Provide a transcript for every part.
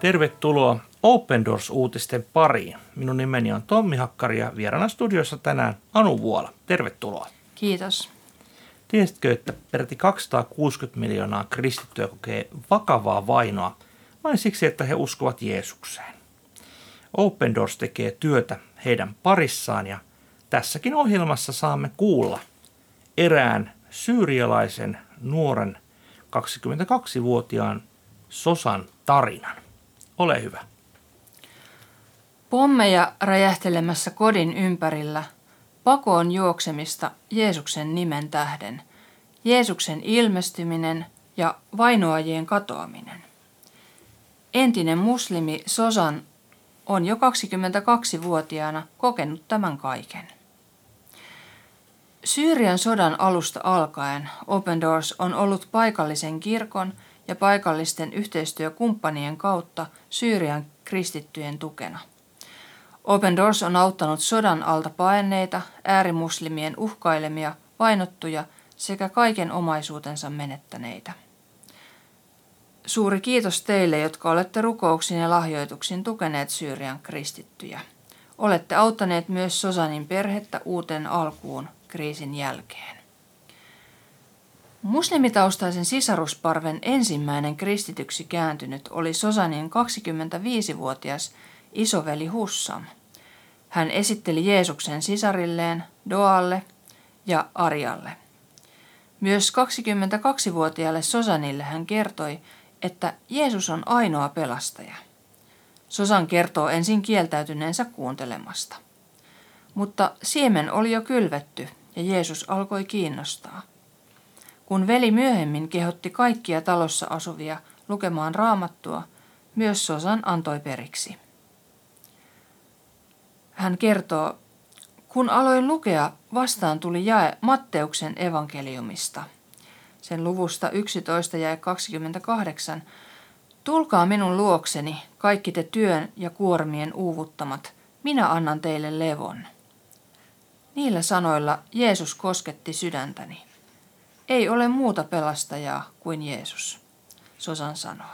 Tervetuloa Open Doors-uutisten pariin. Minun nimeni on Tommi Hakkari ja vieraana studiossa tänään Anu Vuola. Tervetuloa. Kiitos. Tiesitkö, että peräti 260 miljoonaa kristittyä kokee vakavaa vainoa vain siksi, että he uskovat Jeesukseen? Open Doors tekee työtä heidän parissaan ja tässäkin ohjelmassa saamme kuulla erään syyrialaisen nuoren 22-vuotiaan Sosan tarinan. Ole hyvä. Pommeja räjähtelemässä kodin ympärillä, pakoon juoksemista Jeesuksen nimen tähden, Jeesuksen ilmestyminen ja vainoajien katoaminen. Entinen muslimi Sosan on jo 22-vuotiaana kokenut tämän kaiken. Syyrian sodan alusta alkaen Open Doors on ollut paikallisen kirkon ja paikallisten yhteistyökumppanien kautta Syyrian kristittyjen tukena. Open Doors on auttanut sodan alta paenneita, äärimuslimien uhkailemia, vainottuja sekä kaiken omaisuutensa menettäneitä. Suuri kiitos teille, jotka olette rukouksin ja lahjoituksin tukeneet Syyrian kristittyjä. Olette auttaneet myös Sosanin perhettä uuteen alkuun kriisin jälkeen. Muslimitaustaisen sisarusparven ensimmäinen kristityksi kääntynyt oli Sosanin 25-vuotias isoveli Hussam. Hän esitteli Jeesuksen sisarilleen, Doalle ja Arjalle. Myös 22-vuotiaalle Sosanille hän kertoi, että Jeesus on ainoa pelastaja. Sosan kertoo ensin kieltäytyneensä kuuntelemasta. Mutta siemen oli jo kylvetty ja Jeesus alkoi kiinnostaa. Kun veli myöhemmin kehotti kaikkia talossa asuvia lukemaan raamattua, myös Sosan antoi periksi. Hän kertoo, kun aloin lukea, vastaan tuli jae Matteuksen evankeliumista. Sen luvusta 11 ja 28. Tulkaa minun luokseni, kaikki te työn ja kuormien uuvuttamat, minä annan teille levon. Niillä sanoilla Jeesus kosketti sydäntäni. Ei ole muuta pelastajaa kuin Jeesus, Sosan sanoo.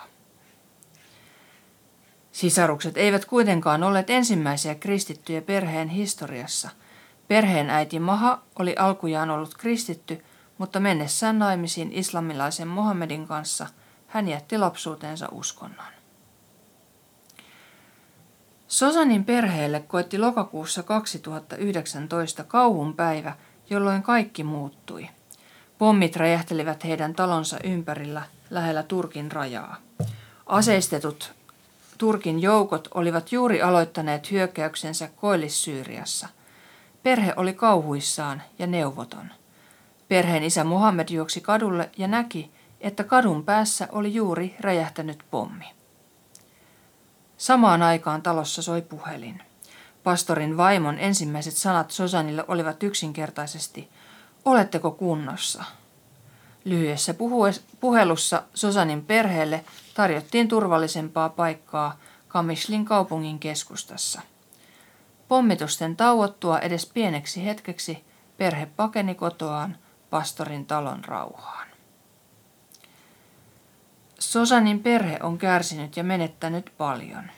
Sisarukset eivät kuitenkaan olleet ensimmäisiä kristittyjä perheen historiassa. Perheen äiti Maha oli alkujaan ollut kristitty, mutta mennessään naimisiin islamilaisen Mohammedin kanssa hän jätti lapsuutensa uskonnon. Sosanin perheelle koitti lokakuussa 2019 kauhun päivä, jolloin kaikki muuttui. Pommit räjähtelivät heidän talonsa ympärillä lähellä Turkin rajaa. Aseistetut Turkin joukot olivat juuri aloittaneet hyökkäyksensä Koillis-Syyriassa. Perhe oli kauhuissaan ja neuvoton. Perheen isä Muhammed juoksi kadulle ja näki, että kadun päässä oli juuri räjähtänyt pommi. Samaan aikaan talossa soi puhelin. Pastorin vaimon ensimmäiset sanat Sosanille olivat yksinkertaisesti, oletteko kunnossa? Lyhyessä puhelussa Sosanin perheelle tarjottiin turvallisempaa paikkaa Kamishlin kaupungin keskustassa. Pommitusten tauottua edes pieneksi hetkeksi perhe pakeni kotoaan pastorin talon rauhaan. Sosanin perhe on kärsinyt ja menettänyt paljon.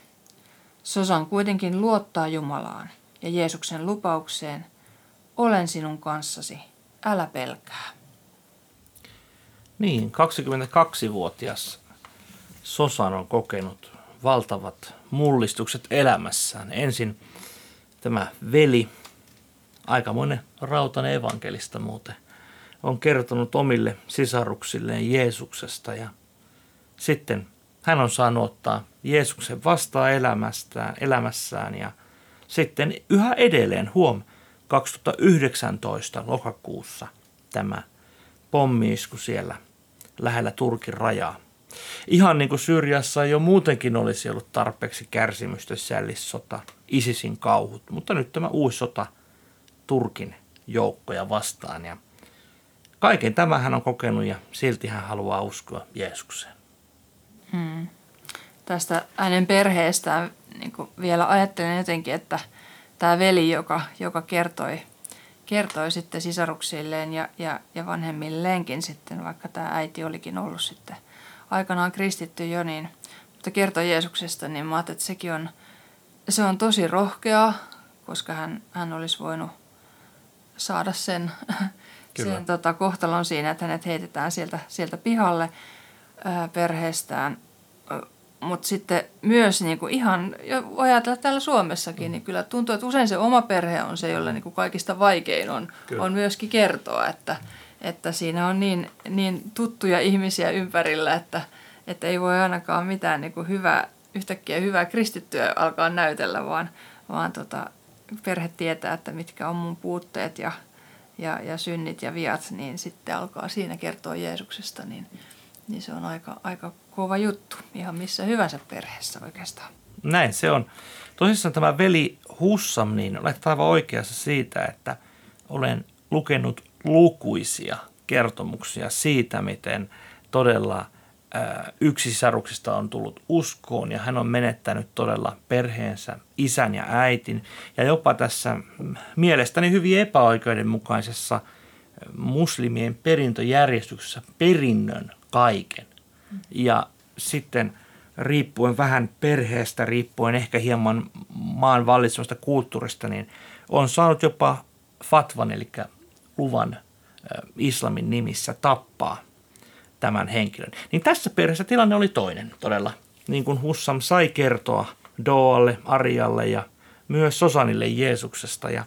Sosan kuitenkin luottaa Jumalaan ja Jeesuksen lupaukseen, olen sinun kanssasi, älä pelkää. Niin, 22-vuotias Sosan on kokenut valtavat mullistukset elämässään. Ensin tämä veli, aikamoinen rautainen evankelista muuten, on kertonut omille sisaruksilleen Jeesuksesta ja sitten hän on saanut ottaa Jeesuksen vastaan elämästään, elämässään ja sitten yhä edelleen huom 2019 lokakuussa tämä pommiisku siellä lähellä Turkin rajaa. Ihan niin kuin Syyriassa jo muutenkin olisi ollut tarpeeksi kärsimystä sällissota, ISISin kauhut, mutta nyt tämä uusi sota Turkin joukkoja vastaan. Ja kaiken tämän hän on kokenut ja silti hän haluaa uskoa Jeesukseen. Hmm. Tästä hänen perheestään niin vielä ajattelen jotenkin, että tämä veli, joka, joka kertoi, kertoi sitten sisaruksilleen ja, ja, ja vanhemmilleenkin sitten, vaikka tämä äiti olikin ollut sitten aikanaan kristitty jo, niin että kertoi Jeesuksesta, niin mä ajattelin, että sekin on, se on tosi rohkeaa, koska hän, hän olisi voinut saada sen, sen tota, kohtalon siinä, että hänet heitetään sieltä, sieltä pihalle ää, perheestään. Mutta sitten myös niin kuin ihan, voi ajatella täällä Suomessakin, niin kyllä tuntuu, että usein se oma perhe on se, jolle niin kuin kaikista vaikein on, on myöskin kertoa, että, että siinä on niin, niin tuttuja ihmisiä ympärillä, että, että ei voi ainakaan mitään niin kuin hyvää, yhtäkkiä hyvää kristittyä alkaa näytellä, vaan, vaan tota, perhe tietää, että mitkä on mun puutteet ja, ja, ja synnit ja viat, niin sitten alkaa siinä kertoa Jeesuksesta, niin, niin se on aika, aika kova juttu ihan missä hyvänsä perheessä oikeastaan. Näin se on. Tosissaan tämä veli Hussam, niin olet aivan oikeassa siitä, että olen lukenut lukuisia kertomuksia siitä, miten todella yksi sisaruksista on tullut uskoon ja hän on menettänyt todella perheensä, isän ja äitin. Ja jopa tässä mielestäni hyvin epäoikeudenmukaisessa muslimien perintöjärjestyksessä perinnön kaiken. Ja sitten riippuen vähän perheestä, riippuen ehkä hieman maan vallitsevasta kulttuurista, niin on saanut jopa fatvan, eli luvan islamin nimissä tappaa tämän henkilön. Niin tässä perheessä tilanne oli toinen todella. Niin kuin Hussam sai kertoa Doalle, Arialle ja myös Sosanille Jeesuksesta. Ja,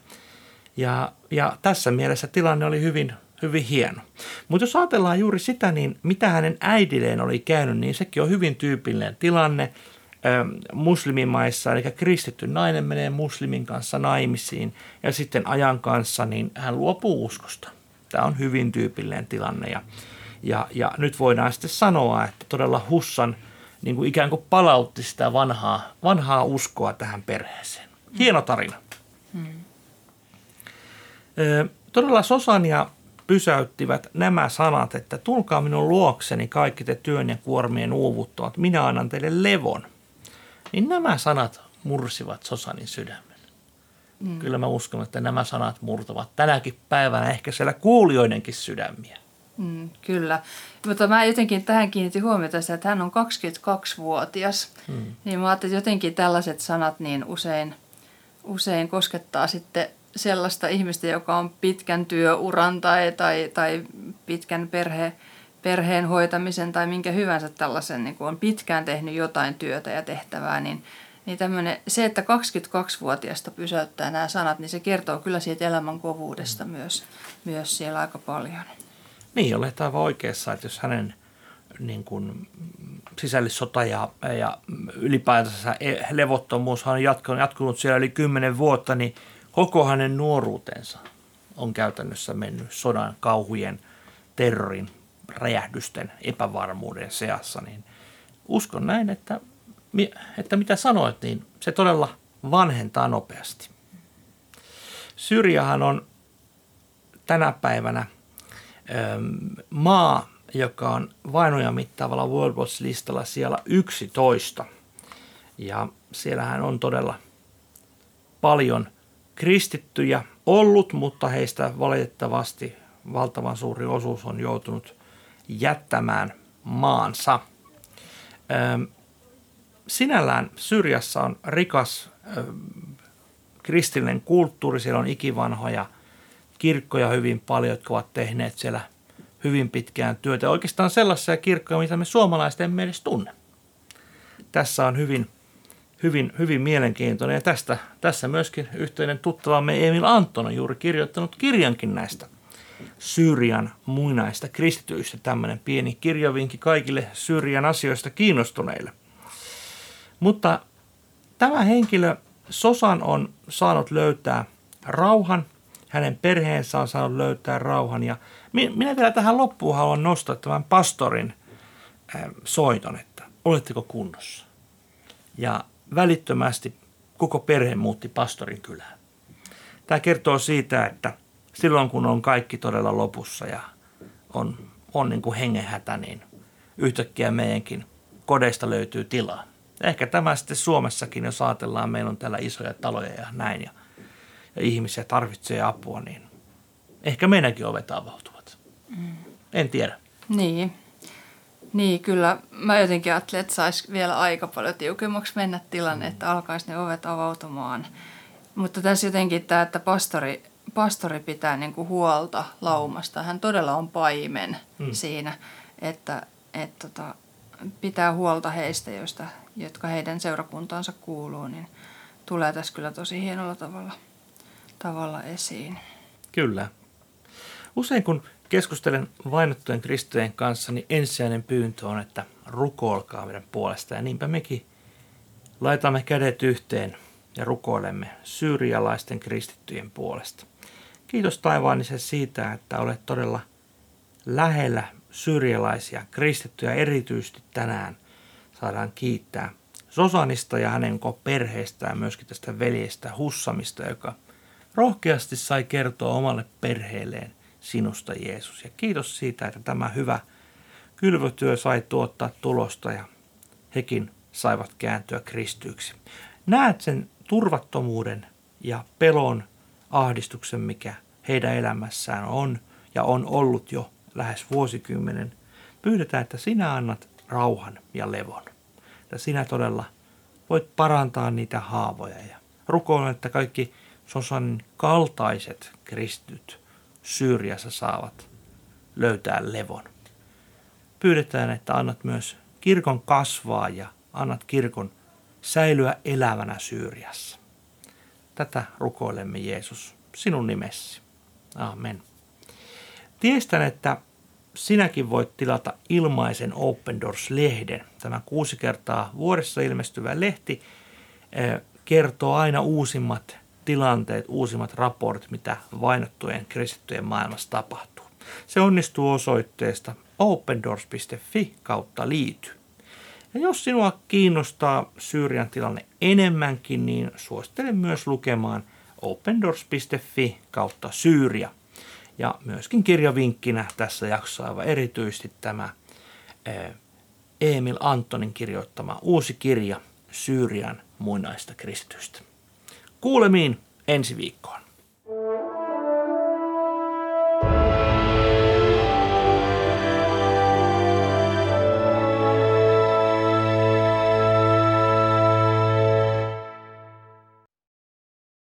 ja, ja tässä mielessä tilanne oli hyvin, hyvin hieno. Mutta jos ajatellaan juuri sitä, niin mitä hänen äidilleen oli käynyt, niin sekin on hyvin tyypillinen tilanne muslimimaissa, eli kristitty nainen menee muslimin kanssa naimisiin ja sitten ajan kanssa niin hän luopuu uskosta. Tämä on hyvin tyypillinen tilanne ja, ja, ja nyt voidaan sitten sanoa, että todella Hussan niin kuin ikään kuin palautti sitä vanhaa, vanhaa uskoa tähän perheeseen. Hieno tarina. Hmm. todella Sosania pysäyttivät nämä sanat, että tulkaa minun luokseni kaikki te työn ja kuormien uuvuttavat, minä annan teille levon. Niin nämä sanat mursivat Sosanin sydämen. Mm. Kyllä mä uskon, että nämä sanat murtavat tänäkin päivänä ehkä siellä kuulijoidenkin sydämiä. Mm, kyllä, mutta mä jotenkin tähän kiinnitin huomiota, että hän on 22-vuotias. Mm. Niin mä ajattelin, että jotenkin tällaiset sanat niin usein, usein koskettaa sitten sellaista ihmistä, joka on pitkän työuran tai, tai, tai pitkän perhe, perheen hoitamisen tai minkä hyvänsä tällaisen, niin on pitkään tehnyt jotain työtä ja tehtävää, niin, niin tämmönen, se, että 22-vuotiaasta pysäyttää nämä sanat, niin se kertoo kyllä siitä elämän kovuudesta mm. myös, myös siellä aika paljon. Niin, olet aivan oikeassa, että jos hänen niin kuin, sisällissota ja, ja ylipäätänsä levottomuus on jatkunut, jatkunut siellä yli kymmenen vuotta, niin koko hänen nuoruutensa on käytännössä mennyt sodan, kauhujen, terrorin, räjähdysten, epävarmuuden seassa, niin uskon näin, että, että mitä sanoit, niin se todella vanhentaa nopeasti. Syrjahan on tänä päivänä – maa, joka on vainoja mittaavalla World Watch-listalla siellä 11. Ja siellähän on todella paljon kristittyjä ollut, mutta heistä valitettavasti valtavan suuri osuus on joutunut jättämään maansa. Sinällään Syrjässä on rikas kristillinen kulttuuri, siellä on ikivanhoja – kirkkoja hyvin paljon, jotka ovat tehneet siellä hyvin pitkään työtä. Oikeastaan sellaisia kirkkoja, mitä me suomalaiset edes tunne. Tässä on hyvin, hyvin, hyvin mielenkiintoinen ja tästä, tässä myöskin yhteinen tuttavamme Emil Anton on juuri kirjoittanut kirjankin näistä Syyrian muinaista kristityistä. Tämmöinen pieni kirjavinki kaikille Syyrian asioista kiinnostuneille. Mutta tämä henkilö Sosan on saanut löytää rauhan – hänen perheensä on saanut löytää rauhan. Ja minä vielä tähän loppuun haluan nostaa tämän pastorin soiton, että oletteko kunnossa? Ja välittömästi koko perhe muutti pastorin kylään. Tämä kertoo siitä, että silloin kun on kaikki todella lopussa ja on, on niin kuin hengenhätä, niin yhtäkkiä meidänkin kodeista löytyy tilaa. Ehkä tämä sitten Suomessakin, jos ajatellaan, meillä on täällä isoja taloja ja näin. Ja ja ihmisiä tarvitsee apua, niin ehkä meidänkin ovet avautuvat. Mm. En tiedä. Niin. Niin, kyllä. Mä jotenkin ajattelin, että saisi vielä aika paljon tiukemmaksi mennä tilanne, että alkaisi ne ovet avautumaan. Mutta tässä jotenkin tämä, että pastori, pastori pitää niin kuin huolta laumasta. Hän todella on paimen mm. siinä, että, että tota, pitää huolta heistä, joista, jotka heidän seurakuntaansa kuuluu, niin tulee tässä kyllä tosi hienolla tavalla, tavalla esiin. Kyllä. Usein kun keskustelen vainottujen kristojen kanssa, niin ensisijainen pyyntö on, että rukoilkaa meidän puolesta. Ja niinpä mekin laitamme kädet yhteen ja rukoilemme syyrialaisten kristittyjen puolesta. Kiitos taivaanisen siitä, että olet todella lähellä syyrialaisia kristittyjä erityisesti tänään saadaan kiittää Sosanista ja hänen perheestään, myöskin tästä veljestä Hussamista, joka rohkeasti sai kertoa omalle perheelleen sinusta Jeesus. Ja kiitos siitä, että tämä hyvä kylvötyö sai tuottaa tulosta ja hekin saivat kääntyä kristyiksi. Näet sen turvattomuuden ja pelon ahdistuksen, mikä heidän elämässään on ja on ollut jo lähes vuosikymmenen. Pyydetään, että sinä annat rauhan ja levon. Että sinä todella voit parantaa niitä haavoja ja rukoilen, että kaikki Sosan kaltaiset kristyt Syyriassa saavat löytää levon. Pyydetään, että annat myös kirkon kasvaa ja annat kirkon säilyä elävänä Syyriassa. Tätä rukoilemme Jeesus sinun nimessi. Amen. Tiestän, että sinäkin voit tilata ilmaisen Open Doors-lehden. Tämä kuusi kertaa vuodessa ilmestyvä lehti eh, kertoo aina uusimmat tilanteet, uusimmat raportit, mitä vainottujen kristittyjen maailmassa tapahtuu. Se onnistuu osoitteesta opendoors.fi kautta liity. Ja jos sinua kiinnostaa Syyrian tilanne enemmänkin, niin suosittelen myös lukemaan opendoors.fi kautta Syyria. Ja myöskin kirjavinkkinä tässä jaksossa aivan erityisesti tämä Emil Antonin kirjoittama uusi kirja Syyrian muinaista kristitystä. Kuulemiin ensi viikkoon.